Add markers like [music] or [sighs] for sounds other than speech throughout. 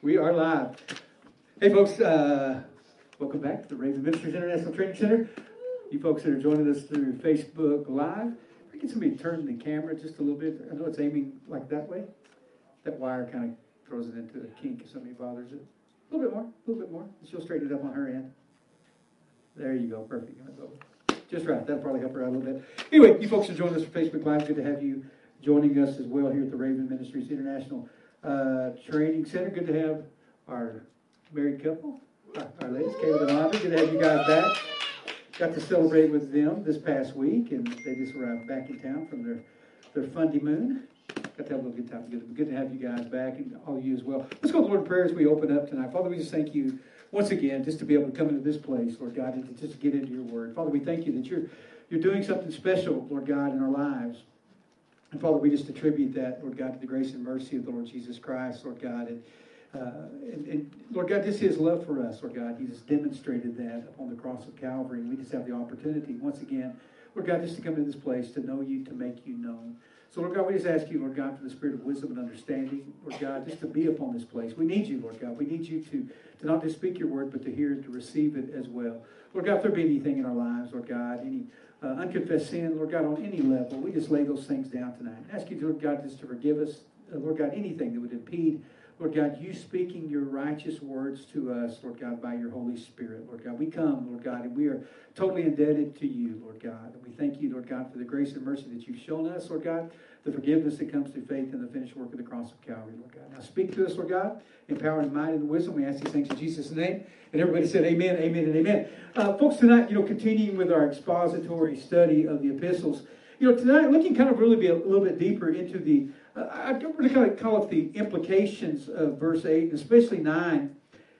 We are live. Hey, folks, uh, welcome back to the Raven Ministries International Training Center. You folks that are joining us through Facebook Live, I get somebody to turn the camera just a little bit. I know it's aiming like that way. That wire kind of throws it into a kink if somebody bothers it. A little bit more, a little bit more. She'll straighten it up on her end. There you go, perfect. Just right. That'll probably help her out a little bit. Anyway, you folks are joining us for Facebook Live. Good to have you joining us as well here at the Raven Ministries International uh, Training Center. Good to have our married couple, our, ladies, Caleb and Audrey. Good to have you guys back. Got to celebrate with them this past week, and they just arrived back in town from their their Fundy Moon. Got to have a little good time together. Good to have you guys back, and all of you as well. Let's go to the Lord in prayer as we open up tonight. Father, we just thank you once again just to be able to come into this place, Lord God, and to just get into your word. Father, we thank you that you're you're doing something special, Lord God, in our lives. And Father, we just attribute that, Lord God, to the grace and mercy of the Lord Jesus Christ, Lord God. And, uh, and, and, Lord God, this is love for us, Lord God. He has demonstrated that upon the cross of Calvary. And we just have the opportunity, once again, Lord God, just to come to this place, to know you, to make you known. So, Lord God, we just ask you, Lord God, for the spirit of wisdom and understanding, Lord God, just to be upon this place. We need you, Lord God. We need you to, to not just speak your word, but to hear and to receive it as well. Lord God, if there be anything in our lives, Lord God, any uh, unconfessed sin, Lord God, on any level, we just lay those things down tonight. Ask you, Lord God, just to forgive us, uh, Lord God, anything that would impede, Lord God, you speaking your righteous words to us, Lord God, by your Holy Spirit, Lord God. We come, Lord God, and we are totally indebted to you, Lord God. And we thank you, Lord God, for the grace and mercy that you've shown us, Lord God, the forgiveness that comes through faith in the finished work of the cross of Calvary, Lord God. Now speak to us, Lord God, in power and might and wisdom. We ask these things in Jesus' name. And everybody said amen, amen, and amen. Uh, folks, tonight, you know, continuing with our expository study of the epistles, you know, tonight looking kind of really be a little bit deeper into the, uh, I really kind of call it the implications of verse 8, and especially 9,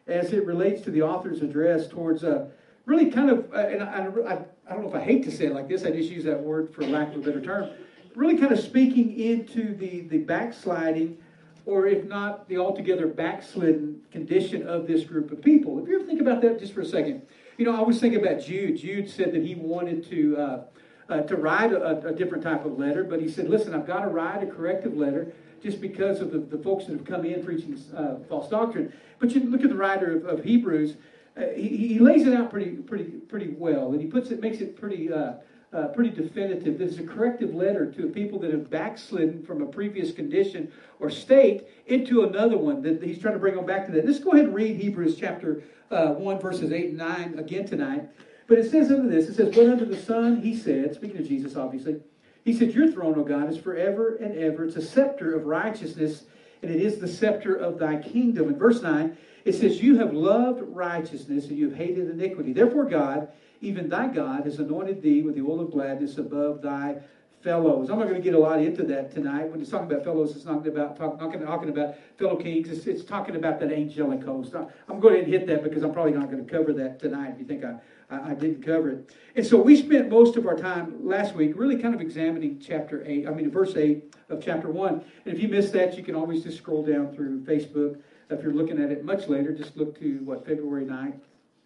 as it relates to the author's address towards uh, really kind of, uh, and I, I, I don't know if I hate to say it like this, I just use that word for lack of a better term, really kind of speaking into the, the backsliding, or if not the altogether backslidden condition of this group of people. If you ever think about that just for a second, you know, I was thinking about Jude. Jude said that he wanted to. Uh, uh, to write a, a, different type of letter, but he said, Listen, I've got to write a corrective letter just because of the, the folks that have come in preaching uh, false doctrine. But you look at the writer of, of Hebrews, uh, he, he, lays it out pretty, pretty, pretty well, and he puts it, makes it pretty uh, uh, pretty definitive. This is a corrective letter to people that have backslidden from a previous condition or state into another one. That he's trying to bring them back to that. Let's go ahead and read Hebrews chapter uh, 1, verses 8 and 9 again tonight. But it says under this, it says, But under the Son, he said, speaking of Jesus, obviously, he said, Your throne, O God, is forever and ever. It's a scepter of righteousness, and it is the scepter of thy kingdom. In verse 9, it says, You have loved righteousness, and you have hated iniquity. Therefore, God, even thy God has anointed thee with the oil of gladness above thy fellows. I'm not going to get a lot into that tonight. When it's talking about fellows, it's not about talk, not talking about fellow kings. It's, it's talking about that angelic host. I'm going to hit that because I'm probably not going to cover that tonight. If you think I, I, I, didn't cover it, and so we spent most of our time last week really kind of examining chapter eight. I mean, verse eight of chapter one. And if you missed that, you can always just scroll down through Facebook. If you're looking at it much later, just look to what February 9th,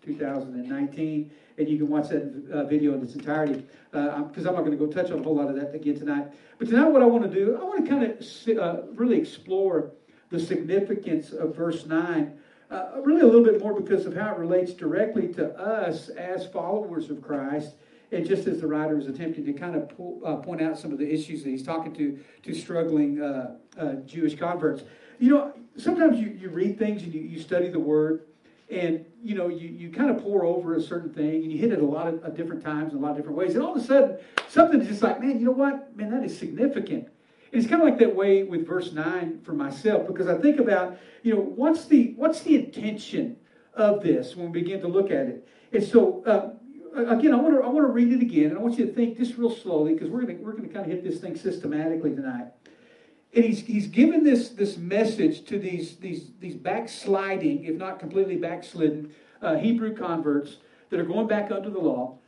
2019 and you can watch that uh, video in its entirety because uh, I'm not going to go touch on a whole lot of that again tonight. But tonight, what I want to do, I want to kind of uh, really explore the significance of verse 9, uh, really a little bit more because of how it relates directly to us as followers of Christ. And just as the writer is attempting to kind of pull, uh, point out some of the issues that he's talking to to struggling uh, Jewish converts. You know, sometimes you, you read things and you, you study the word, and you know you, you kind of pour over a certain thing and you hit it a lot of, of different times in a lot of different ways and all of a sudden something's just like man you know what man that is significant it's kind of like that way with verse 9 for myself because i think about you know what's the what's the intention of this when we begin to look at it and so uh, again i want to i want to read it again and i want you to think just real slowly because we're going to we're going to kind of hit this thing systematically tonight and he's, he's given this, this message to these, these, these backsliding, if not completely backslidden, uh, Hebrew converts that are going back under the law.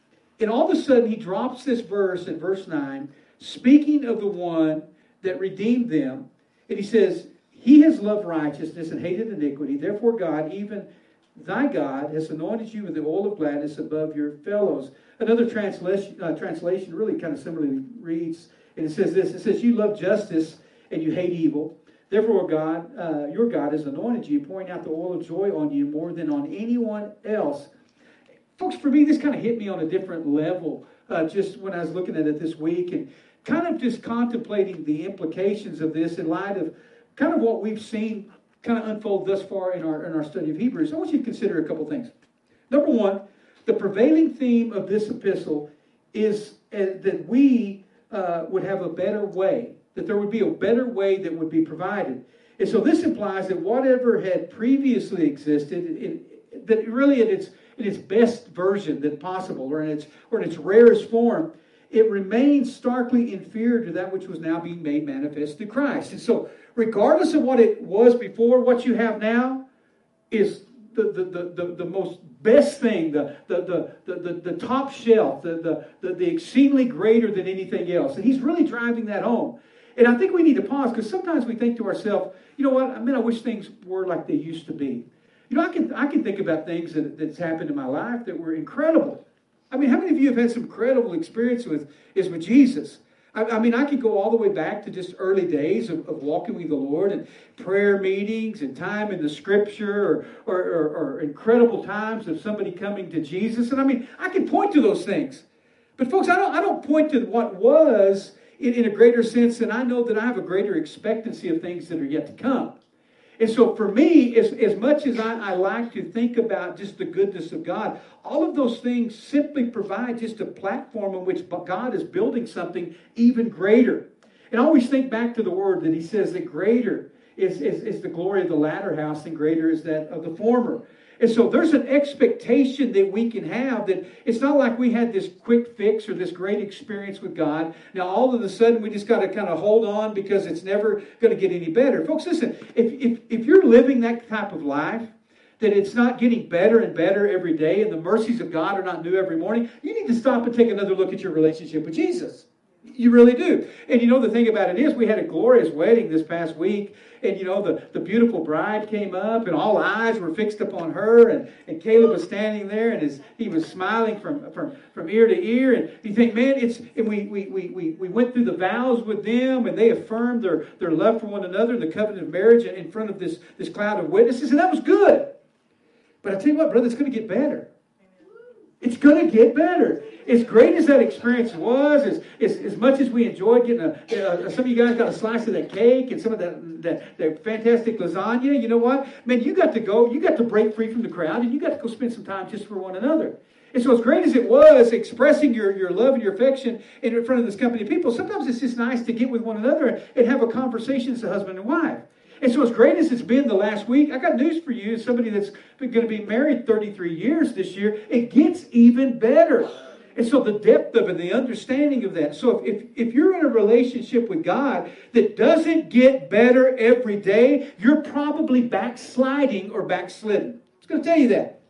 And all of a sudden, he drops this verse in verse 9, speaking of the one that redeemed them. And he says, He has loved righteousness and hated iniquity. Therefore, God, even thy God, has anointed you with the oil of gladness above your fellows. Another translation, uh, translation really kind of similarly reads, and it says this it says, You love justice and you hate evil. Therefore, God, uh, your God has anointed you, pouring out the oil of joy on you more than on anyone else. Folks, for me, this kind of hit me on a different level uh, just when I was looking at it this week and kind of just contemplating the implications of this in light of kind of what we've seen kind of unfold thus far in our, in our study of Hebrews. I want you to consider a couple things. Number one, the prevailing theme of this epistle is uh, that we uh, would have a better way, that there would be a better way that would be provided. And so this implies that whatever had previously existed, it, that really in its, in its best version that possible, or in its, or in its rarest form, it remains starkly inferior to that which was now being made manifest through Christ. And so, regardless of what it was before, what you have now is the, the, the, the, the most best thing, the, the, the, the, the, top shelf, the, the, the, the exceedingly greater than anything else. And he's really driving that home. And I think we need to pause because sometimes we think to ourselves, you know what, I mean, I wish things were like they used to be. You know, I can, I can think about things that, that's happened in my life that were incredible. I mean, how many of you have had some incredible experience with is with Jesus? I, I, mean, I could go all the way back to just early days of, of, walking with the Lord and prayer meetings and time in the Scripture, or, or, or, or incredible times of somebody coming to Jesus. And I mean, I can point to those things, but folks, I don't I don't point to what was in, in a greater sense and I know that I have a greater expectancy of things that are yet to come. And so for me, as, as much as I, I like to think about just the goodness of God, all of those things simply provide just a platform on which God is building something even greater. And I always think back to the word that he says that greater is, is, is the glory of the latter house and greater is that of the former. And so there's an expectation that we can have that it's not like we had this quick fix or this great experience with God. Now, all of a sudden, we just got to kind of hold on because it's never going to get any better. Folks, listen, if, if, if you're living that type of life, that it's not getting better and better every day and the mercies of God are not new every morning, you need to stop and take another look at your relationship with Jesus. You really do. And you know, the thing about it is, we had a glorious wedding this past week. And you know, the, the beautiful bride came up, and all eyes were fixed upon her. And, and Caleb was standing there, and his, he was smiling from, from, from ear to ear. And you think, man, it's, and we, we, we, we, we went through the vows with them, and they affirmed their, their love for one another the covenant of marriage in front of this, this cloud of witnesses. And that was good. But I tell you what, brother, it's going to get better. It's going to get better. As great as that experience was, as, as, as much as we enjoyed getting a, some of you guys got a slice of that cake and some of that, that, that fantastic lasagna, you know what? Man, you got to go, you got to break free from the crowd and you got to go spend some time just for one another. And so, as great as it was expressing your, your love and your affection in front of this company of people, sometimes it's just nice to get with one another and have a conversation as a husband and wife. And so, as great as it's been the last week, I got news for you. As somebody that's going to be married 33 years this year, it gets even better. And so, the depth of it, the understanding of that. So, if, if you're in a relationship with God that doesn't get better every day, you're probably backsliding or backslidden. It's going to tell you that.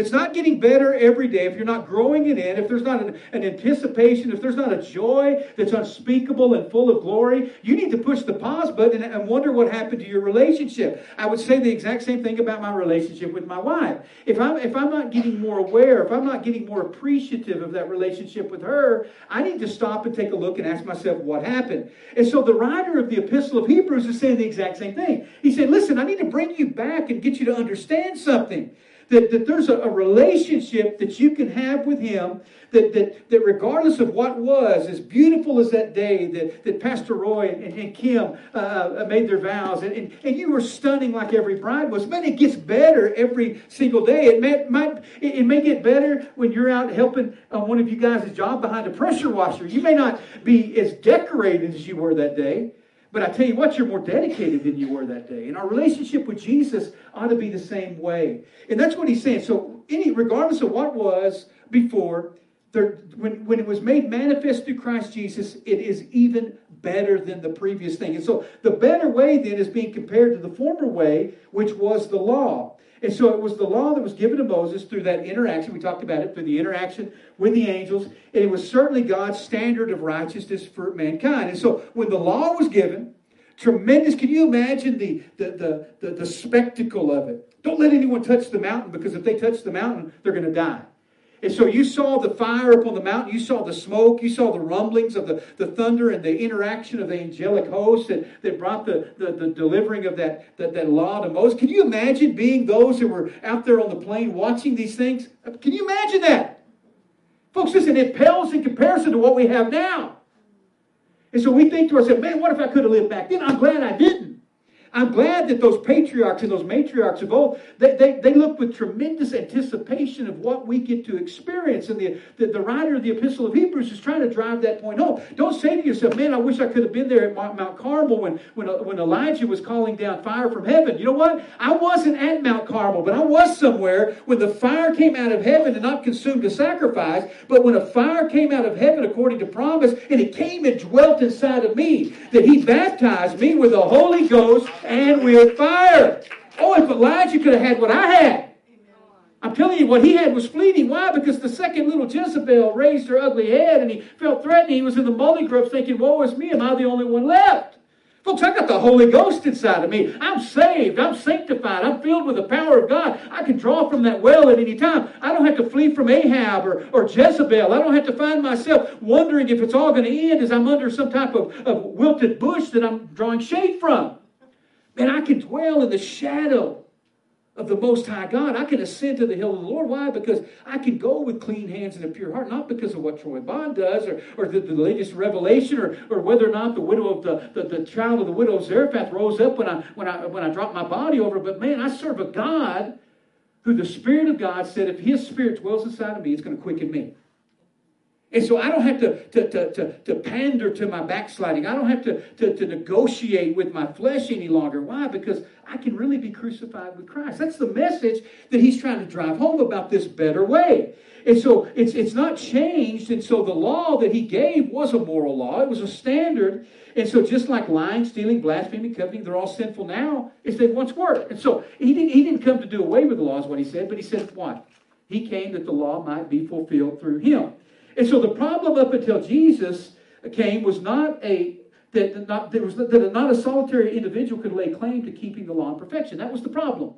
It's not getting better every day, if you're not growing it in, if there's not an, an, anticipation, if there's not a joy that's unspeakable and full of glory, you need to push the pause button and, and wonder what happened to your relationship. I would say the exact same thing about my relationship with my wife. If I'm if I'm not getting more aware, if I'm not getting more appreciative of that relationship with her, I need to stop and take a look and ask myself what happened. And so the writer of the Epistle of Hebrews is saying the exact same thing. He said, "Listen, I need to bring you back and get you to understand something." That, that there's a, a relationship that you can have with Him that, that, that regardless of what was, as beautiful as that day that, that Pastor Roy and, and Kim uh, uh, made their vows, and, and, and, you were stunning like every bride was, man, it gets better every single day. It may, might, it, it may get better when you're out helping on one of you guys' job behind a pressure washer. You may not be as decorated as you were that day, but I tell you what, you're more dedicated than you were that day. And our relationship with Jesus ought to be the same way. And that's what he's saying. So, any regardless of what was before, there, when, when it was made manifest through Christ Jesus, it is even better than the previous thing. And so the better way then is being compared to the former way, which was the law. And so it was the law that was given to Moses through that interaction. We talked about it through the interaction with the angels. And it was certainly God's standard of righteousness for mankind. And so when the law was given, tremendous, can you imagine the, the, the, the, the spectacle of it? Don't let anyone touch the mountain because if they touch the mountain, they're going to die. And so you saw the fire up on the mountain, you saw the smoke, you saw the rumblings of the, the thunder and the interaction of the angelic host that, that brought the, the, the delivering of that, that, that law to Moses. Can you imagine being those who were out there on the plain watching these things? Can you imagine that? Folks, listen, it pales in comparison to what we have now. And so we think to ourselves, man, what if I could have lived back then? I'm glad I didn't. I'm glad that those patriarchs and those matriarchs of old, they, they, they look with tremendous anticipation of what we get to experience. And the, the, the writer of the Epistle of Hebrews is trying to drive that point home. Don't say to yourself, man, I wish I could have been there at Mount Carmel when, when, uh, when Elijah was calling down fire from heaven. You know what? I wasn't at Mount Carmel, but I was somewhere when the fire came out of heaven and not consumed a sacrifice, but when a fire came out of heaven according to promise, and it came and dwelt inside of me, that he baptized me with the Holy Ghost and with fire. Oh, if Elijah could have had what I had. I'm telling you, what he had was fleeting. Why? Because the second little Jezebel raised her ugly head and he felt threatened. He was in the mully grubs thinking, woe is me, am I the only one left? Folks, I got the Holy Ghost inside of me. I'm saved. I'm sanctified. I'm filled with the power of God. I can draw from that well at any time. I don't have to flee from Ahab or, or Jezebel. I don't have to find myself wondering if it's all going to end as I'm under some type of, of wilted bush that I'm drawing shade from. And I can dwell in the shadow of the Most High God. I can ascend to the hill of the Lord. Why? Because I can go with clean hands and a pure heart, not because of what Troy Bond does or, or the, the latest revelation or, or whether or not the widow of the, the, the child of the widow of Zarephath rose up when I, when, I, when I dropped my body over. But man, I serve a God who the Spirit of God said, if His Spirit dwells inside of me, it's going to quicken me. And so I don't have to, to, to, to, to pander to my backsliding. I don't have to, to, to negotiate with my flesh any longer. Why? Because I can really be crucified with Christ. That's the message that he's trying to drive home about this better way. And so it's, it's not changed. And so the law that he gave was a moral law, it was a standard. And so just like lying, stealing, blaspheming, coveting, they're all sinful now as they once were. And so he didn't, he didn't come to do away with the law, is what he said, but he said what? He came that the law might be fulfilled through him. And so the problem up until Jesus came was not a that not there was that not a solitary individual could lay claim to keeping the law in perfection. That was the problem.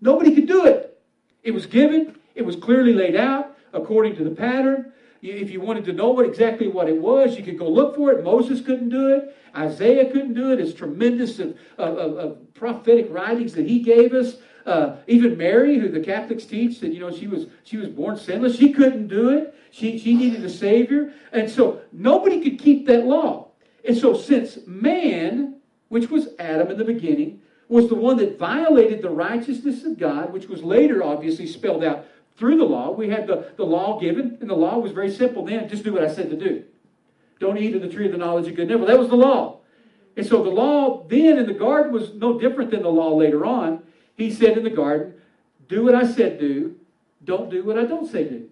Nobody could do it. It was given. It was clearly laid out according to the pattern. If you wanted to know what exactly what it was, you could go look for it. Moses couldn't do it. Isaiah couldn't do it. It's tremendous of, of, of prophetic writings that he gave us. Uh, even Mary, who the Catholics teach that you know she was she was born sinless, she couldn't do it. She she needed a savior, and so nobody could keep that law. And so since man, which was Adam in the beginning, was the one that violated the righteousness of God, which was later obviously spelled out through the law. We had the, the law given, and the law was very simple then. Just do what I said to do. Don't eat of the tree of the knowledge of good and evil. That was the law. And so the law then in the garden was no different than the law later on. He said in the garden, do what I said do, don't do what I don't say do.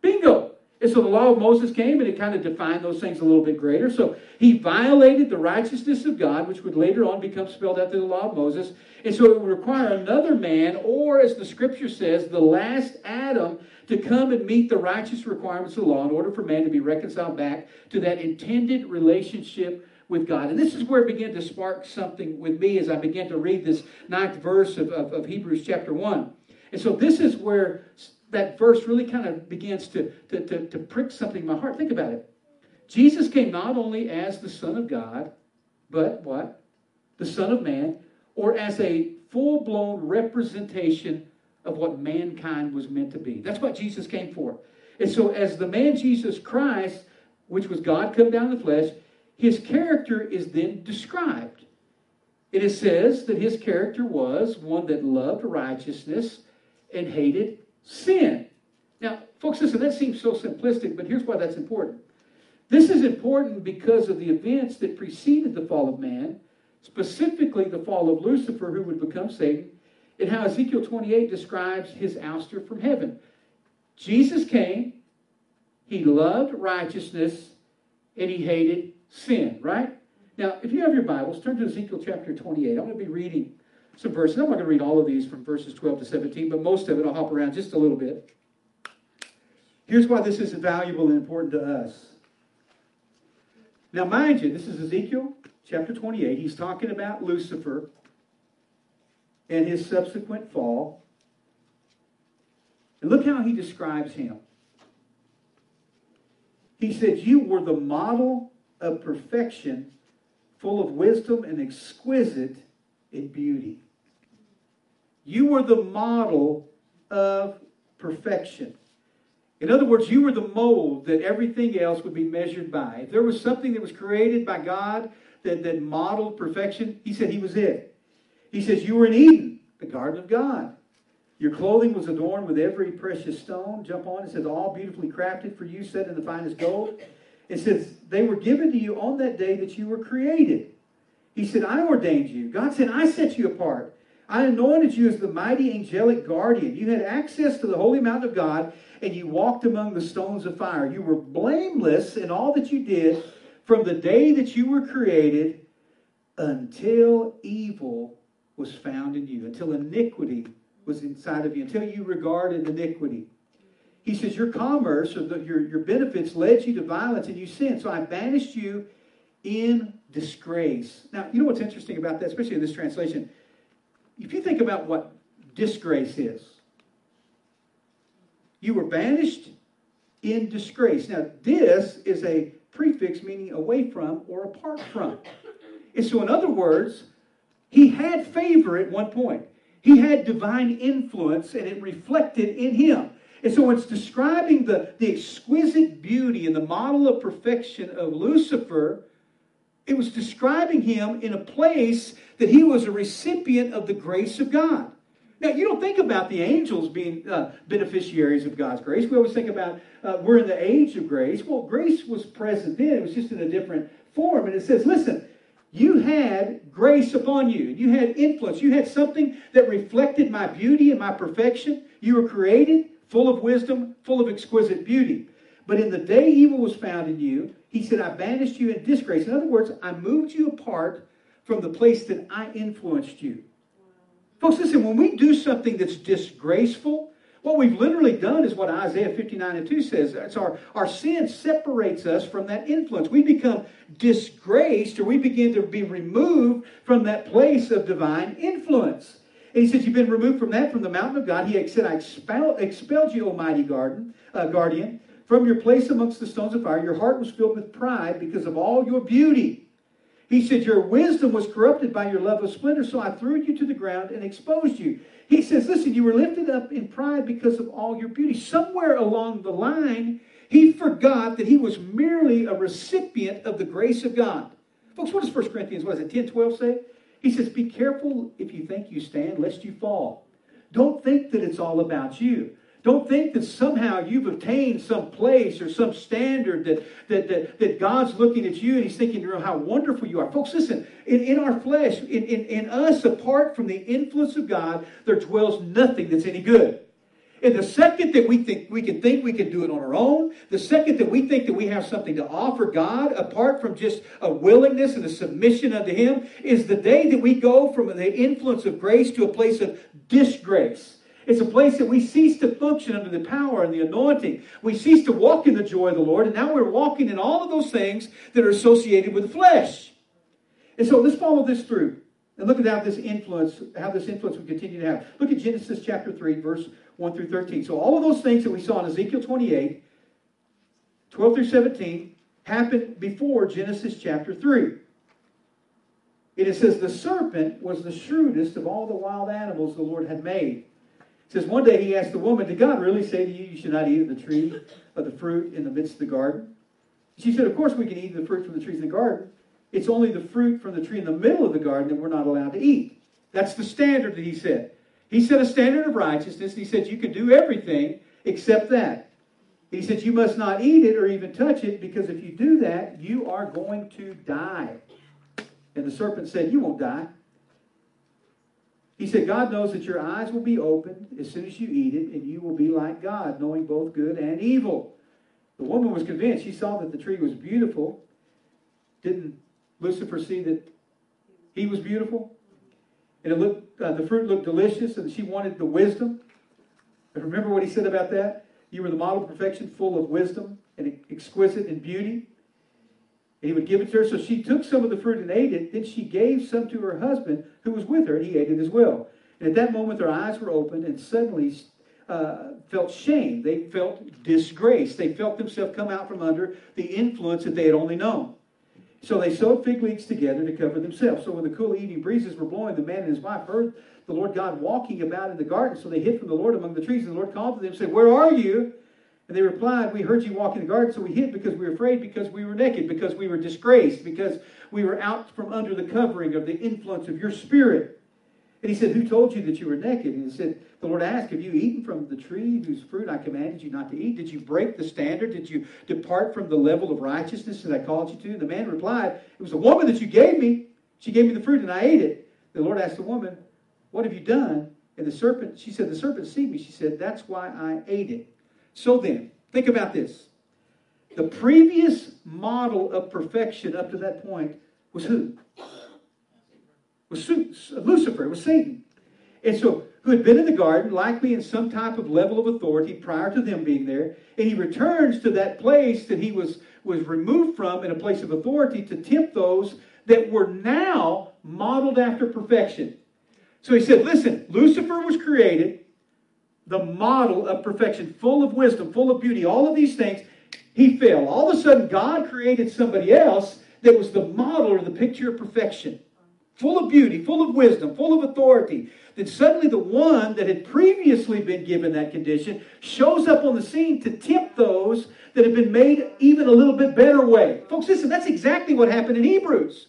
Bingo. And so the law of Moses came and it kind of defined those things a little bit greater. So he violated the righteousness of God, which would later on become spelled out through the law of Moses. And so it would require another man, or as the scripture says, the last Adam, to come and meet the righteous requirements of the law in order for man to be reconciled back to that intended relationship with God. And this is where it began to spark something with me as I began to read this ninth verse of, of, of Hebrews chapter 1. And so this is where that verse really kind of begins to, to, to, to prick something in my heart. Think about it. Jesus came not only as the Son of God, but what? The Son of Man, or as a full blown representation of what mankind was meant to be. That's what Jesus came for. And so, as the man Jesus Christ, which was God come down in the flesh, his character is then described. And it says that his character was one that loved righteousness and hated sin. Now, folks, listen, that seems so simplistic, but here's why that's important. This is important because of the events that preceded the fall of man, specifically the fall of Lucifer, who would become Satan, and how Ezekiel 28 describes his ouster from heaven. Jesus came, he loved righteousness, and he hated sin, right? Now, if you have your Bibles, turn to Ezekiel chapter 28. I'm going to be reading some verses. I'm not going to read all of these from verses 12 to 17, but most of it I'll hop around just a little bit. Here's why this is valuable and important to us. Now, mind you, this is Ezekiel chapter 28. He's talking about Lucifer and his subsequent fall. And look how he describes him. He said, You were the model of perfection, full of wisdom and exquisite in beauty. You were the model of perfection. In other words, you were the mold that everything else would be measured by. If there was something that was created by God that, that modeled perfection, he said he was it. He says, You were in Eden, the garden of God. Your clothing was adorned with every precious stone. Jump on. It says, All beautifully crafted for you, set in the finest gold. It says, They were given to you on that day that you were created. He said, I ordained you. God said, I set you apart. I anointed you as the mighty angelic guardian. You had access to the holy mountain of God, and you walked among the stones of fire. You were blameless in all that you did from the day that you were created until evil was found in you, until iniquity was inside of you, until you regarded iniquity. He says, Your commerce or the, your, your benefits led you to violence and you sinned. So I banished you in disgrace. Now, you know what's interesting about that, especially in this translation? If you think about what disgrace is, you were banished in disgrace. Now, this is a prefix meaning away from or apart from. And so, in other words, he had favor at one point. He had divine influence and it reflected in him. And so it's describing the, the exquisite beauty and the model of perfection of Lucifer. It was describing him in a place that he was a recipient of the grace of God. Now, you don't think about the angels being uh, beneficiaries of God's grace. We always think about uh, we're in the age of grace. Well, grace was present then, it was just in a different form. And it says, listen, you had grace upon you. You had influence. You had something that reflected my beauty and my perfection. You were created full of wisdom, full of exquisite beauty. But in the day evil was found in you, he said, I banished you in disgrace. In other words, I moved you apart from the place that I influenced you. Folks, listen, when we do something that's disgraceful, what we've literally done is what Isaiah 59 and 2 says. It's our, our sin separates us from that influence. We become disgraced or we begin to be removed from that place of divine influence. He says, You've been removed from that, from the mountain of God. He said, I expelled, expelled you, Almighty garden, uh, guardian, from your place amongst the stones of fire. Your heart was filled with pride because of all your beauty. He said, Your wisdom was corrupted by your love of splendor, so I threw you to the ground and exposed you. He says, Listen, you were lifted up in pride because of all your beauty. Somewhere along the line, he forgot that he was merely a recipient of the grace of God. Folks, what does 1 Corinthians, what is it, 10 12 say? He says, Be careful if you think you stand, lest you fall. Don't think that it's all about you. Don't think that somehow you've attained some place or some standard that, that, that, that God's looking at you and He's thinking, you know, how wonderful you are. Folks, listen, in, in our flesh, in, in, in us, apart from the influence of God, there dwells nothing that's any good. And the second that we think we can think we can do it on our own, the second that we think that we have something to offer God apart from just a willingness and a submission unto Him, is the day that we go from the influence of grace to a place of disgrace. It's a place that we cease to function under the power and the anointing. We cease to walk in the joy of the Lord, and now we're walking in all of those things that are associated with the flesh. And so let's follow this through. And look at how this influence, how this influence will continue to have. Look at Genesis chapter 3, verse 1 through 13. So all of those things that we saw in Ezekiel 28, 12 through 17, happened before Genesis chapter 3. And it says, The serpent was the shrewdest of all the wild animals the Lord had made. It says, One day he asked the woman, Did God really say to you, you should not eat of the tree of the fruit in the midst of the garden? She said, Of course we can eat the fruit from the trees in the garden. It's only the fruit from the tree in the middle of the garden that we're not allowed to eat. That's the standard that he said. He set a standard of righteousness, he said, You can do everything except that. He said, You must not eat it or even touch it, because if you do that, you are going to die. And the serpent said, You won't die. He said, God knows that your eyes will be opened as soon as you eat it, and you will be like God, knowing both good and evil. The woman was convinced. She saw that the tree was beautiful. Didn't Lucifer see that he was beautiful? And it looked, uh, the fruit looked delicious, and she wanted the wisdom. But remember what he said about that? You were the model of perfection, full of wisdom and exquisite in beauty. And he would give it to her. So she took some of the fruit and ate it. Then she gave some to her husband who was with her, and he ate it as well. And at that moment, their eyes were opened, and suddenly uh, felt shame. They felt disgrace. They felt themselves come out from under the influence that they had only known. So they sewed fig leaves together to cover themselves. So when the cool evening breezes were blowing, the man and his wife heard the Lord God walking about in the garden. So they hid from the Lord among the trees. And the Lord called to them and said, Where are you? And they replied, We heard you walk in the garden, so we hid because we were afraid, because we were naked, because we were disgraced, because we were out from under the covering of the influence of your spirit. And he said, Who told you that you were naked? And he said, The Lord asked, Have you eaten from the tree whose fruit I commanded you not to eat? Did you break the standard? Did you depart from the level of righteousness that I called you to? The man replied, It was a woman that you gave me. She gave me the fruit and I ate it. The Lord asked the woman, What have you done? And the serpent, she said, The serpent deceived me. She said, That's why I ate it. So then, think about this. The previous model of perfection up to that point was who? Was Lucifer, it was Satan. And so, who had been in the garden, likely in some type of level of authority prior to them being there, and he returns to that place that he was, was removed from in a place of authority to tempt those that were now modeled after perfection. So he said, Listen, Lucifer was created the model of perfection, full of wisdom, full of beauty, all of these things, he fell. All of a sudden, God created somebody else that was the model or the picture of perfection, full of beauty, full of wisdom, full of authority. Then suddenly, the one that had previously been given that condition shows up on the scene to tempt those that have been made even a little bit better way. Folks, listen, that's exactly what happened in Hebrews.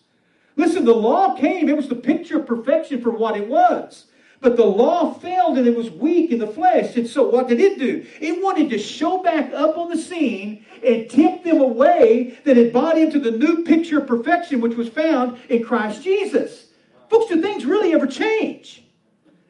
Listen, the law came, it was the picture of perfection for what it was. But the law failed and it was weak in the flesh. And so what did it do? It wanted to show back up on the scene and tempt them away that had bought into the new picture of perfection which was found in Christ Jesus. Folks, do things really ever change?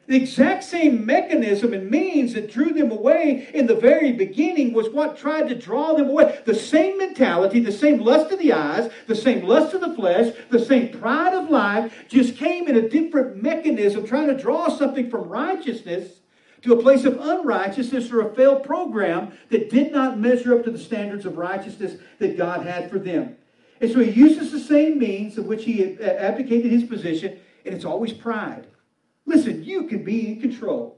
The exact same mechanism and means that drew them away in the very beginning was what tried to draw them away. The same mentality, the same lust of the eyes, the same lust of the flesh, the same pride of life just came in a different mechanism trying to draw something from righteousness to a place of unrighteousness or a failed program that did not measure up to the standards of righteousness that God had for them. And so he uses the same means of which he abdicated his position, and it's always pride. Listen, you can be in control.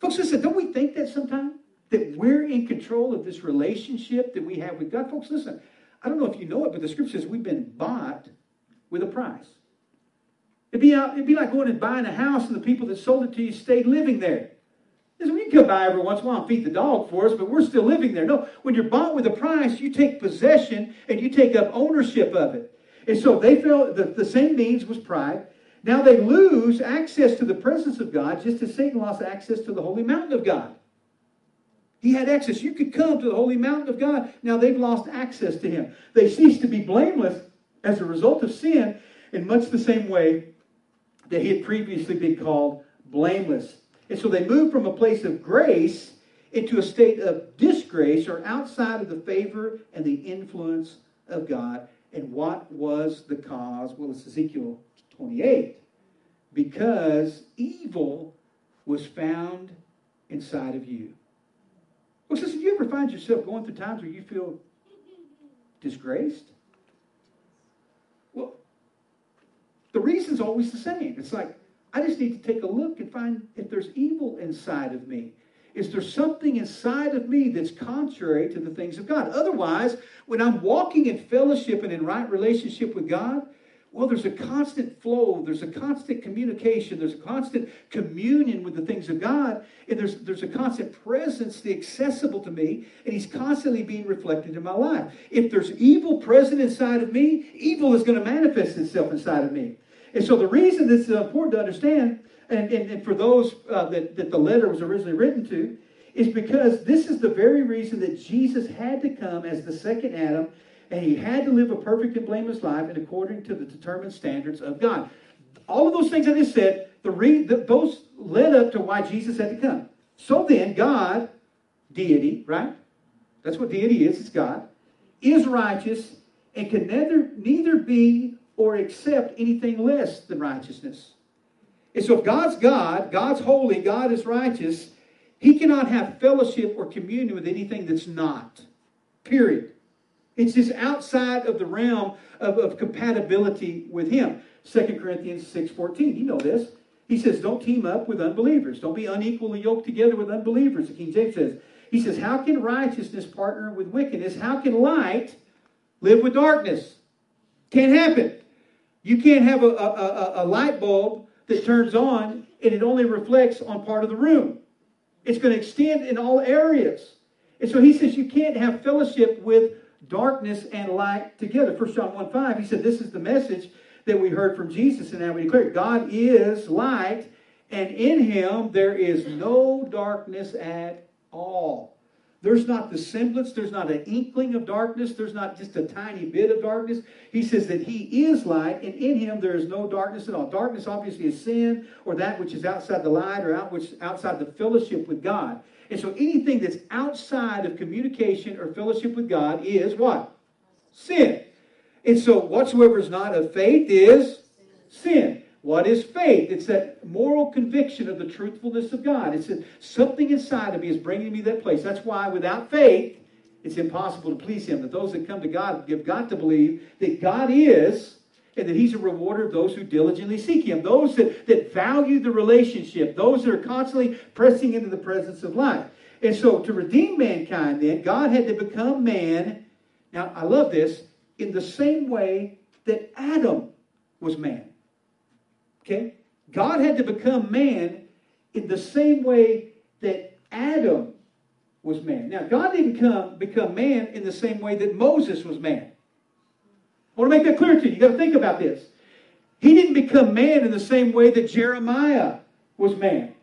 Folks, listen, don't we think that sometimes? That we're in control of this relationship that we have with God? Folks, listen, I don't know if you know it, but the scripture says we've been bought with a price. It'd be, it'd be like going and buying a house and the people that sold it to you stayed living there. Listen, we can come by every once in a while and feed the dog for us, but we're still living there. No, when you're bought with a price, you take possession and you take up ownership of it. And so they felt the, the same means was pride. Now they lose access to the presence of God just as Satan lost access to the holy mountain of God. He had access. You could come to the holy mountain of God. Now they've lost access to him. They cease to be blameless as a result of sin in much the same way that he had previously been called blameless. And so they move from a place of grace into a state of disgrace or outside of the favor and the influence of God. And what was the cause? Well, it's Ezekiel 28 because evil was found inside of you. Well, sister, you ever find yourself going through times where you feel disgraced? Well, the reason's always the same. It's like, I just need to take a look and find if there's evil inside of me. Is there something inside of me that's contrary to the things of God? Otherwise, when I'm walking in fellowship and in right relationship with God, well, there's a constant flow, there's a constant communication, there's a constant communion with the things of God, and there's, there's a constant presence the accessible to me, and He's constantly being reflected in my life. If there's evil present inside of me, evil is going to manifest itself inside of me. And so the reason this is important to understand, and, and, and for those uh, that, that the letter was originally written to, is because this is the very reason that Jesus had to come as the second Adam and he had to live a perfect and blameless life and according to the determined standards of God. All of those things I just said, the re- the, those led up to why Jesus had to come. So then, God, deity, right? That's what deity is, it's God, is righteous and can neither, neither be or accept anything less than righteousness. And so if God's God, God's holy, God is righteous, he cannot have fellowship or communion with anything that's not. Period. It's just outside of the realm of, of compatibility with him. 2 Corinthians 6.14, you know this. He says, don't team up with unbelievers. Don't be unequally yoked together with unbelievers, the King James says. He says, how can righteousness partner with wickedness? How can light live with darkness? Can't happen. You can't have a, a, a, a light bulb that turns on and it only reflects on part of the room. It's going to extend in all areas. And so he says you can't have fellowship with darkness and light together. First John 1 5, he said, This is the message that we heard from Jesus, and now we declare God is light, and in him there is no darkness at all. There's not the semblance, there's not an inkling of darkness, there's not just a tiny bit of darkness. He says that he is light, and in him there is no darkness at all. Darkness obviously is sin or that which is outside the light or out which outside the fellowship with God. And so anything that's outside of communication or fellowship with God is what? Sin. And so whatsoever is not of faith is sin. What is faith? It's that moral conviction of the truthfulness of God. It's that something inside of me is bringing me that place. That's why without faith, it's impossible to please Him. That those that come to God have got to believe that God is and that He's a rewarder of those who diligently seek Him. Those that, that value the relationship, those that are constantly pressing into the presence of life. And so to redeem mankind, then, God had to become man. Now, I love this in the same way that Adam was man. Okay? God had to become man in the same way that Adam was man. Now, God didn't come become man in the same way that Moses was man. I want to make that clear to you. You got to think about this. He didn't become man in the same way that Jeremiah was man.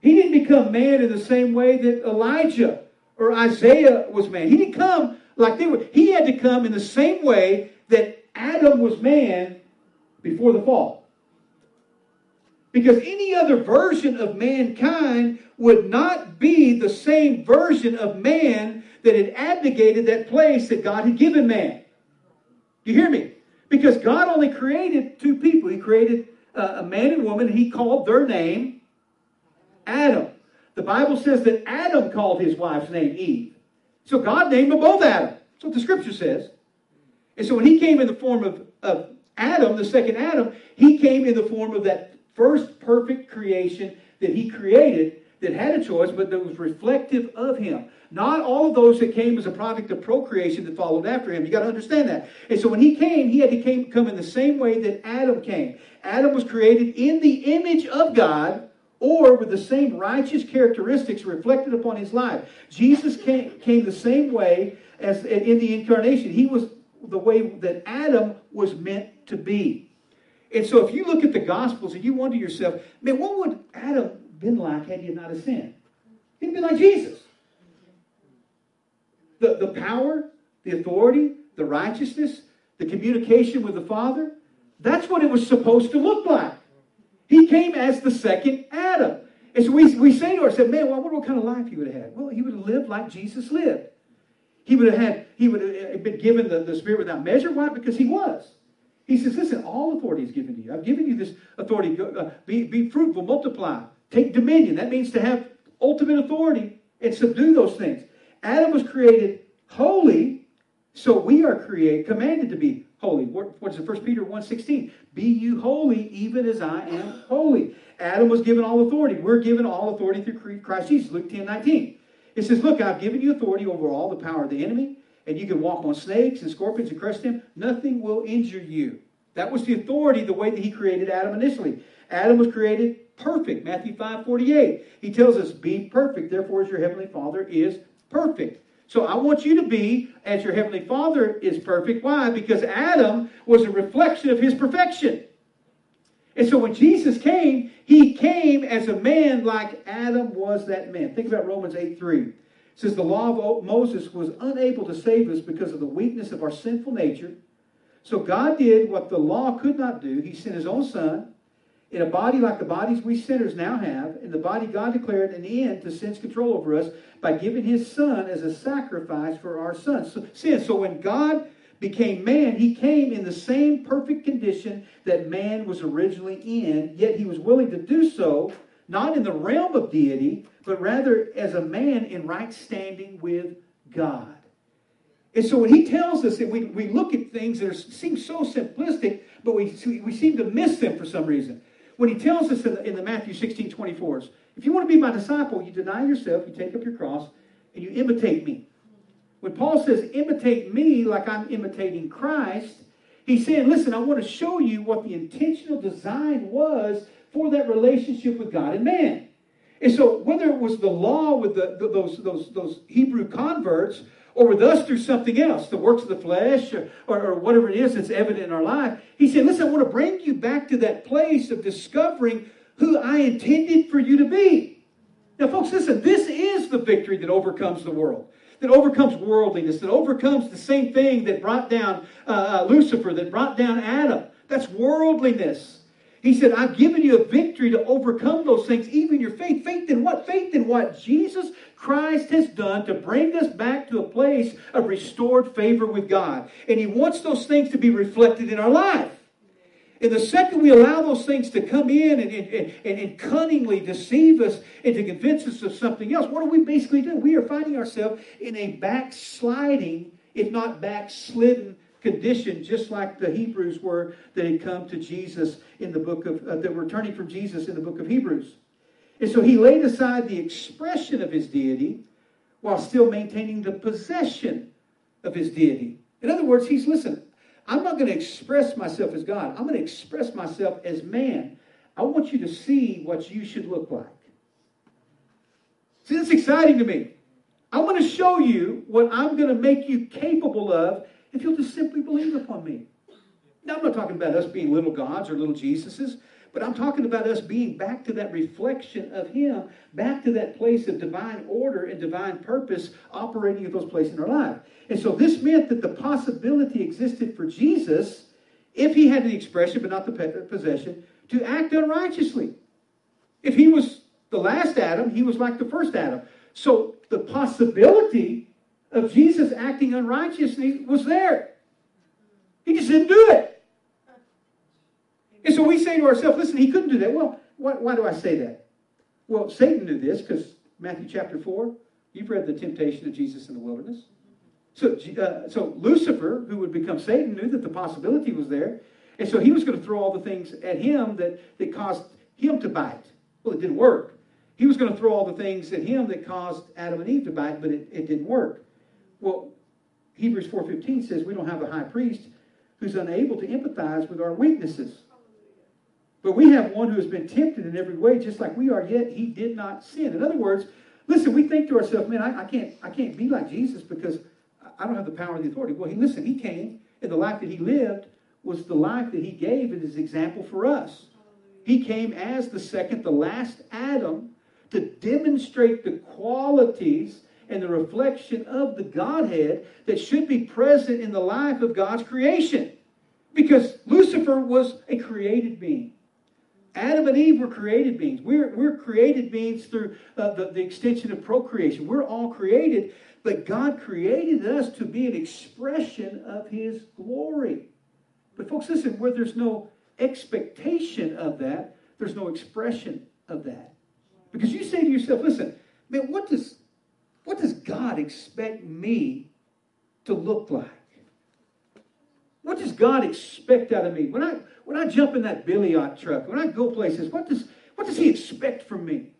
He didn't become man in the same way that Elijah or Isaiah was man. He didn't come like they were. He had to come in the same way that Adam was man before the fall. Because any other version of mankind would not be the same version of man that had abdicated that place that God had given man. Do you hear me? Because God only created two people. He created uh, a man and woman. He called their name Adam. The Bible says that Adam called his wife's name Eve. So God named them both Adam. That's what the scripture says. And so when he came in the form of, of Adam, the second Adam, he came in the form of that first perfect creation that he created that had a choice, but that was reflective of him. Not all of those that came as a product of procreation that followed after him. You got to understand that. And so when he came, he had to came, come in the same way that Adam came. Adam was created in the image of God or with the same righteous characteristics reflected upon his life. Jesus came, came the same way as in the incarnation. He was the way that Adam was meant to be. And so if you look at the Gospels and you wonder yourself, man, what would Adam been like had he not have sinned? He'd been like Jesus. The, the power, the authority, the righteousness, the communication with the Father, that's what it was supposed to look like. He came as the second Adam. And so we, we say to ourselves, man, well, I wonder what kind of life he would have had. Well, he would have lived like Jesus lived. He would have had, he would have been given the, the Spirit without measure. Why? Because he was. He says, listen, all authority is given to you. I've given you this authority. Uh, be, be fruitful, multiply, take dominion. That means to have ultimate authority and subdue those things. Adam was created holy, so we are created, commanded to be holy. What is it? 1 Peter 1.16. Be you holy even as I am holy. Adam was given all authority. We're given all authority through Christ Jesus. Luke 10, 19. It says, Look, I've given you authority over all the power of the enemy, and you can walk on snakes and scorpions and crush them. Nothing will injure you. That was the authority, the way that he created Adam initially. Adam was created perfect. Matthew 5 48. He tells us, Be perfect, therefore, as your heavenly Father is perfect. So I want you to be as your heavenly Father is perfect. Why? Because Adam was a reflection of his perfection. And so when Jesus came, he came as a man like Adam was that man. Think about Romans 8 3. It says, The law of Moses was unable to save us because of the weakness of our sinful nature. So God did what the law could not do. He sent his own son in a body like the bodies we sinners now have. In the body, God declared an end to sin's control over us by giving his son as a sacrifice for our sons. So, sin. So when God became man, he came in the same perfect condition that man was originally in, yet he was willing to do so not in the realm of deity, but rather as a man in right standing with God. And so when he tells us that we, we look at things that are, seem so simplistic, but we, we seem to miss them for some reason. When he tells us in the, in the Matthew 16 24s, if you want to be my disciple, you deny yourself, you take up your cross, and you imitate me. When Paul says imitate me like I'm imitating Christ, he's saying, listen, I want to show you what the intentional design was for that relationship with God and man. And so, whether it was the law with the, the, those, those, those Hebrew converts, or with us through something else, the works of the flesh, or, or, whatever it is that's evident in our life, he said, Listen, I want to bring you back to that place of discovering who I intended for you to be. Now, folks, listen, this is the victory that overcomes the world, that overcomes worldliness, that overcomes the same thing that brought down uh, uh Lucifer, that brought down Adam. That's worldliness. He said, I've given you a victory to overcome those things, even your faith. Faith in what? Faith in what Jesus Christ has done to bring us back to a place of restored favor with God. And He wants those things to be reflected in our life. And the second we allow those things to come in and, and, and, and, cunningly deceive us and to convince us of something else, what are we basically doing? We are finding ourselves in a backsliding, if not backslidden condition, just like the Hebrews were that had come to Jesus in the book of, uh, that were turning from Jesus in the book of Hebrews. And so he laid aside the expression of his deity while still maintaining the possession of his deity. In other words, he's, listen, I'm not going to express myself as God. I'm going to express myself as man. I want you to see what you should look like. See, that's exciting to me. I want to show you what I'm going to make you capable of if you'll just simply believe upon me. Now, I'm not talking about us being little gods or little Jesuses, but I'm talking about us being back to that reflection of Him, back to that place of divine order and divine purpose operating at those places in our life. And so this meant that the possibility existed for Jesus, if he had the expression but not the possession, to act unrighteously. If he was the last Adam, he was like the first Adam. So the possibility of Jesus acting unrighteously was there. He just didn't do it. And so we say to ourselves, listen, he couldn't do that. Well, why, why do I say that? Well, Satan knew this because Matthew chapter 4, you've read the temptation of Jesus in the wilderness. So, uh, so Lucifer, who would become Satan, knew that the possibility was there. And so he was going to throw all the things at him that, that caused him to bite. Well, it didn't work. He was going to throw all the things at him that caused Adam and Eve to bite, but it, it didn't work. Well, Hebrews 4.15 says we don't have a high priest who's unable to empathize with our weaknesses. But we have one who has been tempted in every way, just like we are, yet he did not sin. In other words, listen, we think to ourselves, man, I, I can't, I can't be like Jesus because I don't have the power and the authority. Well, he listen, he came, and the life that he lived was the life that he gave as his example for us. He came as the second, the last Adam to demonstrate the qualities and the reflection of the Godhead that should be present in the life of God's creation. Because Lucifer was a created being. Adam and Eve were created beings. We're, we're created beings through uh, the, the extension of procreation. We're all created, but God created us to be an expression of His glory. But, folks, listen, where there's no expectation of that, there's no expression of that. Because you say to yourself, listen, man, what does, what does God expect me to look like? What does God expect out of me? When I when I jump in that Billy Billiot truck, when I go places, what does what does he expect from me?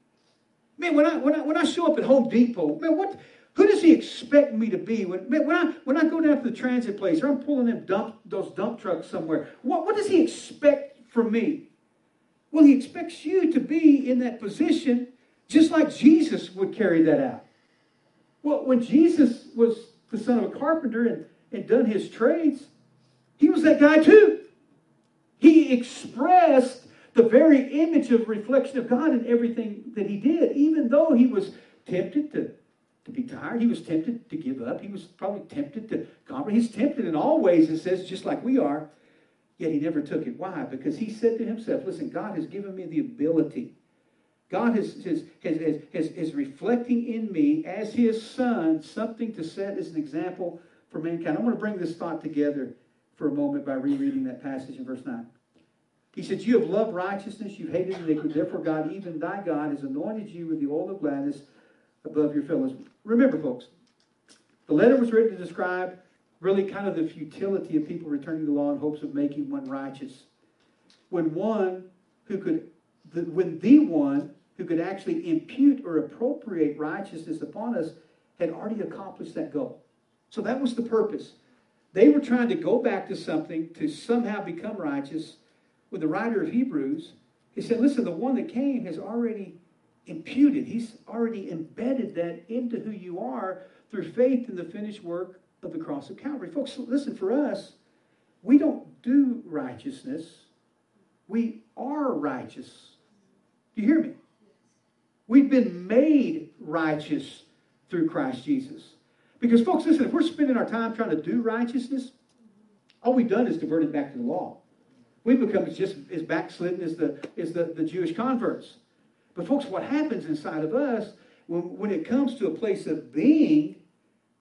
Man, when I when I when I show up at Home Depot, man, what who does he expect me to be? When, man, when I when I go down to the transit place or I'm pulling them dump those dump trucks somewhere, what, what does he expect from me? Well, he expects you to be in that position just like Jesus would carry that out. Well, when Jesus was the son of a carpenter and, and done his trades, he was that guy too. He expressed the very image of reflection of God in everything that he did, even though he was tempted to, to be tired. He was tempted to give up. He was probably tempted to compromise. He's tempted in all ways, it says, just like we are. Yet he never took it. Why? Because he said to himself, listen, God has given me the ability. God is, is, is, is, is reflecting in me as his son something to set as an example for mankind. I want to bring this thought together for a moment by rereading that passage in verse 9. He says, You have loved righteousness, you've hated iniquity, therefore God, even thy God, has anointed you with the oil of gladness above your fellows. Remember, folks, the letter was written to describe really kind of the futility of people returning the law in hopes of making one righteous. When one who could the, when the one who could actually impute or appropriate righteousness upon us had already accomplished that goal. So that was the purpose. They were trying to go back to something to somehow become righteous. With the writer of Hebrews, he said, Listen, the one that came has already imputed, he's already embedded that into who you are through faith in the finished work of the cross of Calvary. Folks, listen, for us, we don't do righteousness, we are righteous. Do you hear me? We've been made righteous through Christ Jesus. Because, folks, listen, if we're spending our time trying to do righteousness, all we've done is diverted back to the law. We've become just as backslidden as the, as the, the Jewish converts. But, folks, what happens inside of us when, when it comes to a place of being,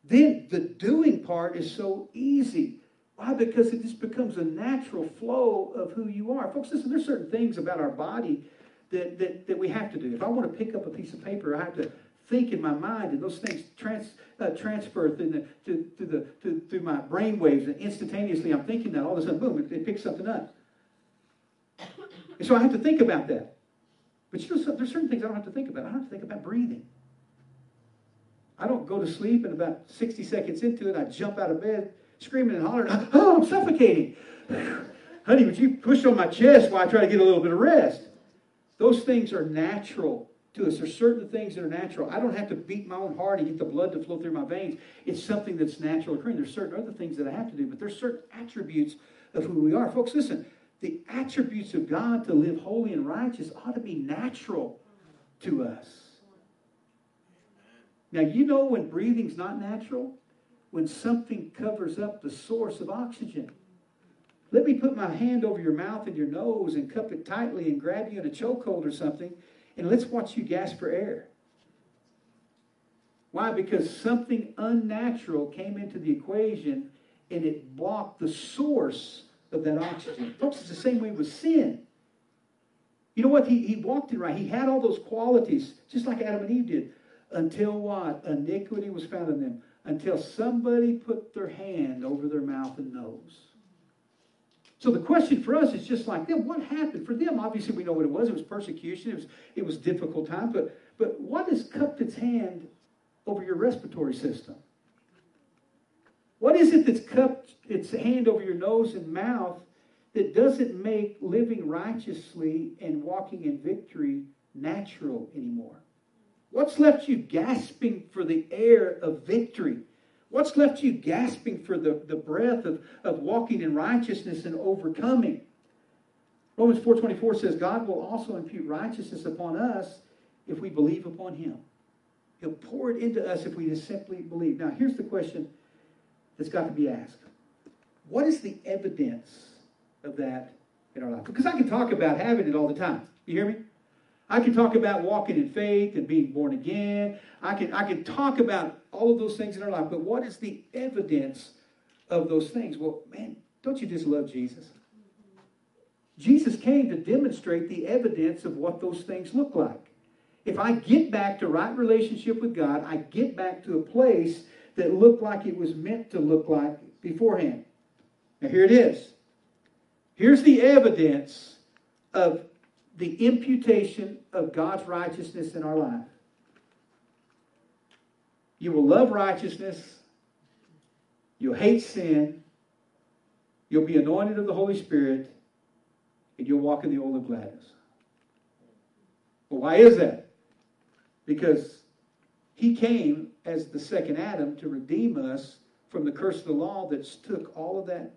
then the doing part is so easy. Why? Because it just becomes a natural flow of who you are. Folks, listen, there's certain things about our body that, that, that we have to do. If I want to pick up a piece of paper, I have to think in my mind, and those things trans, uh, transfer through the, to, to the, to, through my brain waves, and instantaneously I'm thinking that. All of a sudden, boom, it, it picks something up. And so I have to think about that. But you know, there's certain things I don't have to think about. I don't have to think about breathing. I don't go to sleep, and about 60 seconds into it, I jump out of bed screaming and hollering, Oh, I'm suffocating. [sighs] Honey, would you push on my chest while I try to get a little bit of rest? Those things are natural to us. There's certain things that are natural. I don't have to beat my own heart and get the blood to flow through my veins. It's something that's natural occurring. There's certain other things that I have to do, but there's certain attributes of who we are. Folks, listen, the attributes of God to live holy and righteous ought to be natural to us. Now, you know when breathing's not natural? When something covers up the source of oxygen. Let me put my hand over your mouth and your nose and cup it tightly and grab you in a chokehold or something, and let's watch you gasp for air. Why? Because something unnatural came into the equation and it blocked the source of that oxygen. Folks, it's the same way with sin. You know what? He, he walked it right. He had all those qualities, just like Adam and Eve did, until what? Iniquity was found in them. Until somebody put their hand over their mouth and nose. So the question for us is just like them. What happened for them? Obviously, we know what it was. It was persecution. It was it was difficult time. But but what has cupped its hand over your respiratory system? What is it that's cupped its hand over your nose and mouth that doesn't make living righteously and walking in victory natural anymore? What's left you gasping for the air of victory? What's left you gasping for the, the breath of, of walking in righteousness and overcoming? Romans 4.24 says, God will also impute righteousness upon us if we believe upon him. He'll pour it into us if we just simply believe. Now, here's the question that's got to be asked. What is the evidence of that in our life? Because I can talk about having it all the time. You hear me? I can talk about walking in faith and being born again. I can, I can talk about all of those things in our life, but what is the evidence of those things? Well, man, don't you just love Jesus? Jesus came to demonstrate the evidence of what those things look like. If I get back to right relationship with God, I get back to a place that looked like it was meant to look like beforehand. Now, here it is. Here's the evidence of the imputation of God's righteousness in our life. You will love righteousness. You'll hate sin. You'll be anointed of the Holy Spirit. And you'll walk in the oil of gladness. Well, why is that? Because he came as the second Adam to redeem us from the curse of the law that took all of that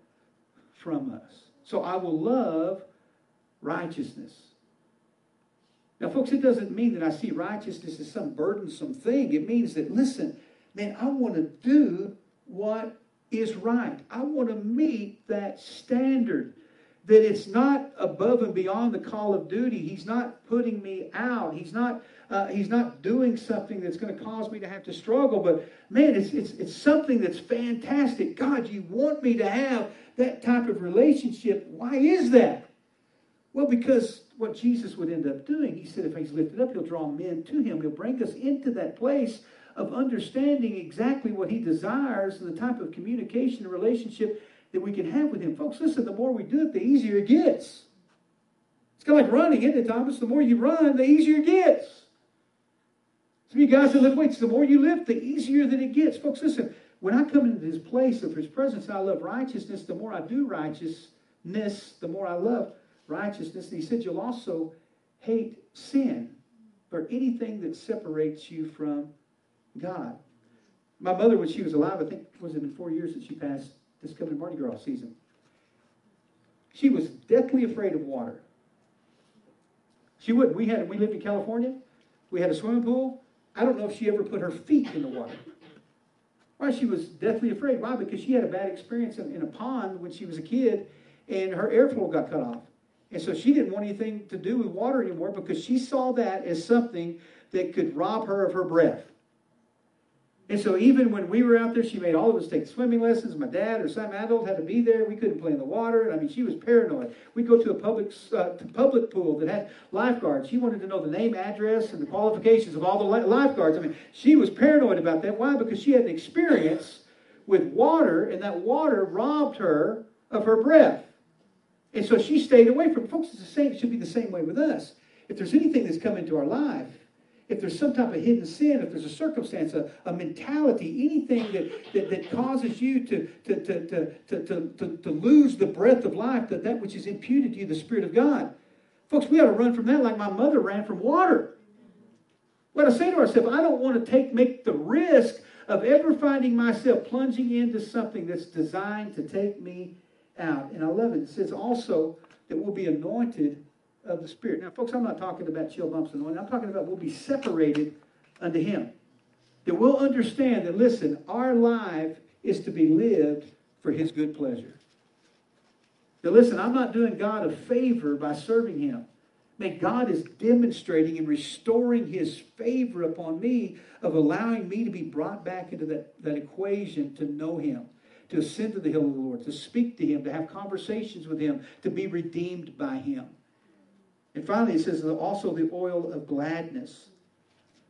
from us. So I will love righteousness. Now, folks, it doesn't mean that I see righteousness as some burdensome thing. It means that, listen, man, I want to do what is right. I want to meet that standard. That it's not above and beyond the call of duty. He's not putting me out. He's not. Uh, he's not doing something that's going to cause me to have to struggle. But man, it's it's it's something that's fantastic. God, you want me to have that type of relationship. Why is that? Well, because what Jesus would end up doing, he said, if he's lifted up, he'll draw men to him. He'll bring us into that place of understanding exactly what he desires and the type of communication and relationship that we can have with him. Folks, listen, the more we do it, the easier it gets. It's kind of like running, isn't it, Thomas? The more you run, the easier it gets. Some of you guys that lift weights, the more you lift, the easier that it gets. Folks, listen, when I come into this place of his presence and I love righteousness, the more I do righteousness, the more I love righteousness. And he said, You'll also hate sin or anything that separates you from God. My mother, when she was alive, I think it was in four years that she passed this coming Mardi Gras season. She was deathly afraid of water. She wouldn't. We had we lived in California. We had a swimming pool. I don't know if she ever put her feet in the water. Why? She was deathly afraid. Why? Because she had a bad experience in, in a pond when she was a kid, and her airflow got cut off. And so she didn't want anything to do with water anymore because she saw that as something that could rob her of her breath. And so even when we were out there, she made all of us take swimming lessons. My dad or some adult had to be there. We couldn't play in the water. I mean, she was paranoid. We'd go to a public uh, public pool that had lifeguards. She wanted to know the name, address, and the qualifications of all the lifeguards. I mean, she was paranoid about that. Why? Because she had an experience with water, and that water robbed her of her breath. And so she stayed away from. Folks, it's the same, it should be the same way with us. If there's anything that's come into our life, if there's some type of hidden sin, if there's a circumstance, a, a mentality, anything that, that, that causes you to, to, to, to, to, to, to lose the breath of life, that, that which is imputed to you, the Spirit of God. Folks, we ought to run from that like my mother ran from water. We ought to say to ourselves, I don't want to take make the risk of ever finding myself plunging into something that's designed to take me out. And I love it. It says also that we'll be anointed of the Spirit. Now, folks, I'm not talking about chill bumps and anointing. I'm talking about we'll be separated unto Him. That we'll understand that, listen, our life is to be lived for His good pleasure. Now, listen, I'm not doing God a favor by serving Him. Man, God is demonstrating and restoring His favor upon me of allowing me to be brought back into that, that equation to know Him to ascend to the hill of the Lord, to speak to Him, to have conversations with Him, to be redeemed by Him. And finally, it says also the oil of gladness.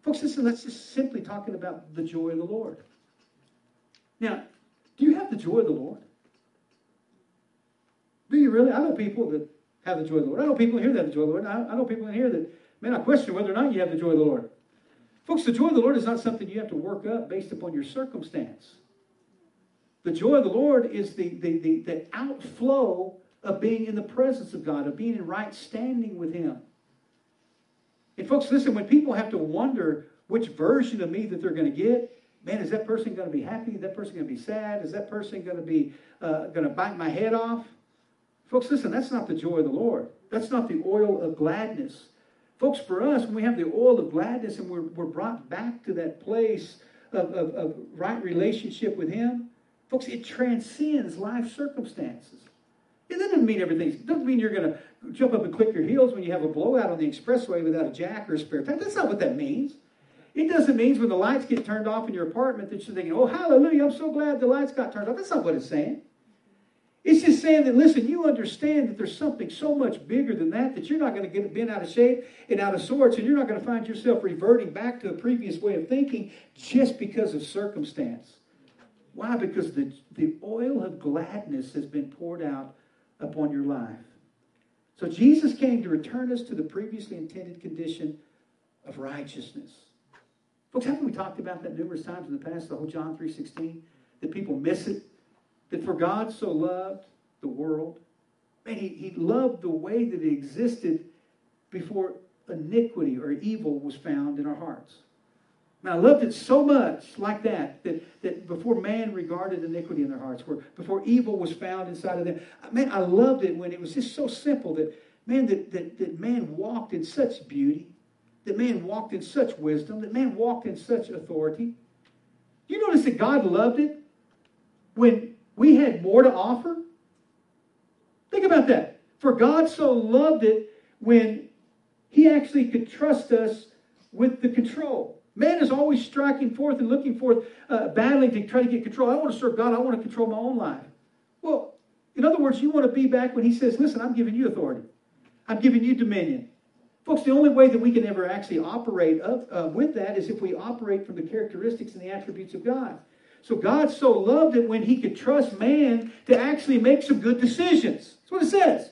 Folks, listen, that's just simply talking about the joy of the Lord. Now, do you have the joy of the Lord? Do you really? I know people that have the joy of the Lord. I know people here that have the joy of the Lord. I, know people in here that, man, I question whether or not you have the joy of the Lord. Folks, the joy of the Lord is not something you have to work up based upon your circumstance. The joy of the Lord is the, the, the, the outflow of being in the presence of God, of being in right standing with Him. And folks, listen, when people have to wonder which version of me that they're going to get, man, is that person going to be happy? Is that person going to be sad? Is that person going to be uh, going to bite my head off? Folks, listen, that's not the joy of the Lord. That's not the oil of gladness. Folks, for us, when we have the oil of gladness and we're, we're brought back to that place of, of, of right relationship with Him, Folks, it transcends life circumstances. It doesn't mean everything. It doesn't mean you're going to jump up and click your heels when you have a blowout on the expressway without a jack or a spare tire. That's not what that means. It doesn't mean when the lights get turned off in your apartment that you're thinking, oh, hallelujah, I'm so glad the lights got turned off. That's not what it's saying. It's just saying that, listen, you understand that there's something so much bigger than that that you're not going to get bent out of shape and out of sorts, and you're not going to find yourself reverting back to a previous way of thinking just because of circumstance. Why? Because the, the oil of gladness has been poured out upon your life. So Jesus came to return us to the previously intended condition of righteousness. Folks, haven't we talked about that numerous times in the past, the whole John 3.16? That people miss it? That for God so loved the world. Man, he, he loved the way that it existed before iniquity or evil was found in our hearts. And I loved it so much like that, that, that before man regarded iniquity in their hearts, where before evil was found inside of them. Man, I loved it when it was just so simple that, man, that, that, that man walked in such beauty, that man walked in such wisdom, that man walked in such authority. You notice that God loved it when we had more to offer? Think about that. For God so loved it when he actually could trust us with the control. Man is always striking forth and looking forth, uh, battling to try to get control. I want to serve God. I want to control my own life. Well, in other words, you want to be back when He says, Listen, I'm giving you authority, I'm giving you dominion. Folks, the only way that we can ever actually operate of, uh, with that is if we operate from the characteristics and the attributes of God. So God so loved it when He could trust man to actually make some good decisions. That's what it says.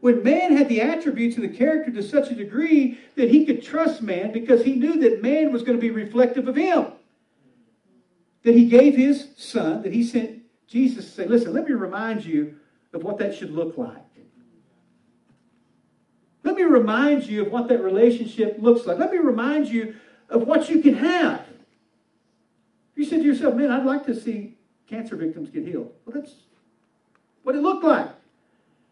When man had the attributes of the character to such a degree that he could trust man because he knew that man was going to be reflective of him. That he gave his son, that he sent Jesus to say, Listen, let me remind you of what that should look like. Let me remind you of what that relationship looks like. Let me remind you of what you can have. You said to yourself, man, I'd like to see cancer victims get healed. Well, that's what it looked like.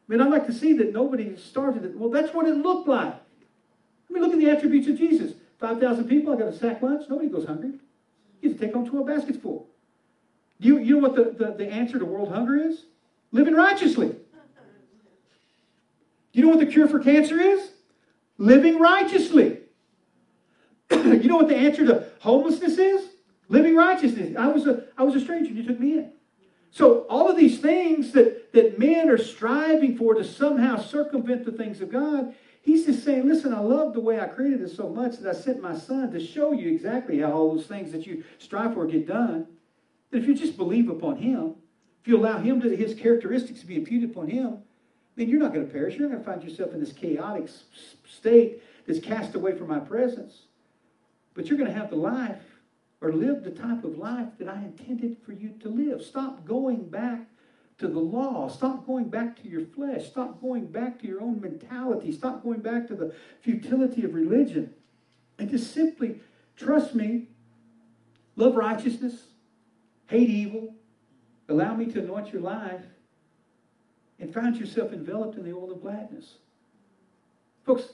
I mean, I'd like to see that nobody starved it. Well, that's what it looked like. I mean, look at the attributes of Jesus. 5,000 people, I got a sack lunch. Nobody goes hungry. You have to take home 12 baskets full. You, you know what the, the, the answer to world hunger is? Living righteously. You know what the cure for cancer is? Living righteously. [clears throat] you know what the answer to homelessness is? Living righteousness. I was a, I was a stranger and you took me in. So all of these things that, that men are striving for to somehow circumvent the things of God, he's just saying, listen, I love the way I created this so much that I sent my son to show you exactly how all those things that you strive for get done. That if you just believe upon him, if you allow him to his characteristics to be imputed upon him, then you're not going to perish. You're not going to find yourself in this chaotic state that's cast away from my presence. But you're going to have the life or live the type of life that I intended for you to live. Stop going back to the law. Stop going back to your flesh. Stop going back to your own mentality. Stop going back to the futility of religion. And just simply trust me, love righteousness, hate evil, allow me to anoint your life, and find yourself enveloped in the oil of gladness. Folks,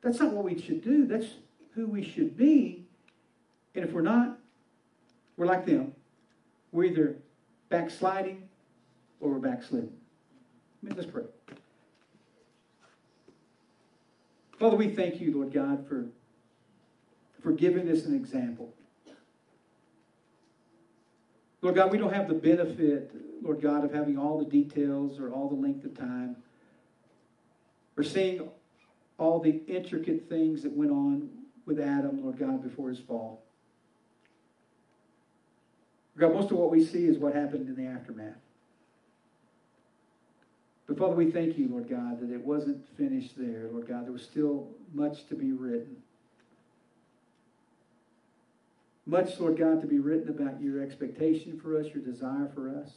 that's not what we should do. That's who we should be. And if we're not, we're like them. We're either backsliding or we're mean, let's pray. Father, we thank you, Lord God, for, for giving us an example. Lord God, we don't have the benefit, Lord God, of having all the details or all the length of time or seeing all the intricate things that went on with Adam, Lord God, before his fall. God, most of what we see is what happened in the aftermath. But Father, we thank you, Lord God, that it wasn't finished there. Lord God, there was still much to be written. Much, Lord God, to be written about your expectation for us, your desire for us.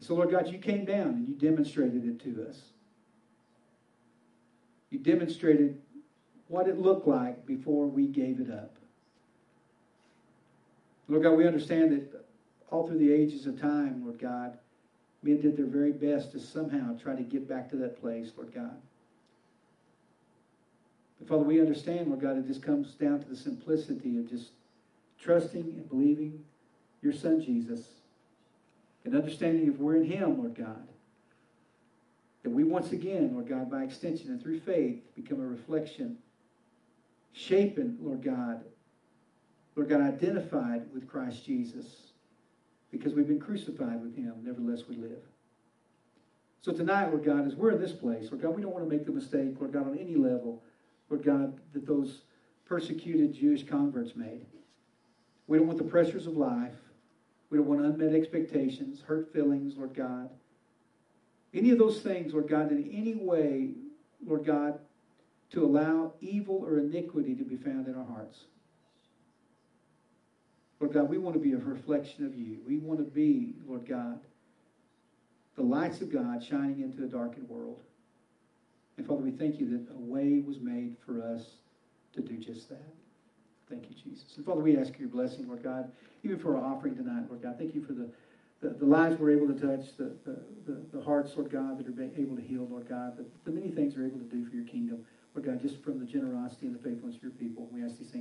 So, Lord God, you came down and you demonstrated it to us. You demonstrated what it looked like before we gave it up. Lord God, we understand that all through the ages of time, Lord God, men did their very best to somehow try to get back to that place, Lord God. But Father, we understand, Lord God, it just comes down to the simplicity of just trusting and believing your Son Jesus and understanding if we're in Him, Lord God, that we once again, Lord God, by extension and through faith, become a reflection, shapen, Lord God, Lord God, identified with Christ Jesus because we've been crucified with him. Nevertheless, we live. So tonight, Lord God, as we're in this place, Lord God, we don't want to make the mistake, Lord God, on any level, Lord God, that those persecuted Jewish converts made. We don't want the pressures of life. We don't want unmet expectations, hurt feelings, Lord God. Any of those things, Lord God, in any way, Lord God, to allow evil or iniquity to be found in our hearts. Lord God, we want to be a reflection of you. We want to be, Lord God, the lights of God shining into a darkened world. And Father, we thank you that a way was made for us to do just that. Thank you, Jesus. And Father, we ask your blessing, Lord God, even for our offering tonight, Lord God. Thank you for the, the, the lives we're able to touch, the, the, the, hearts, Lord God, that are able to heal, Lord God, the, the many things we're able to do for your kingdom, Lord God, just from the generosity and the faithfulness of your people. We ask these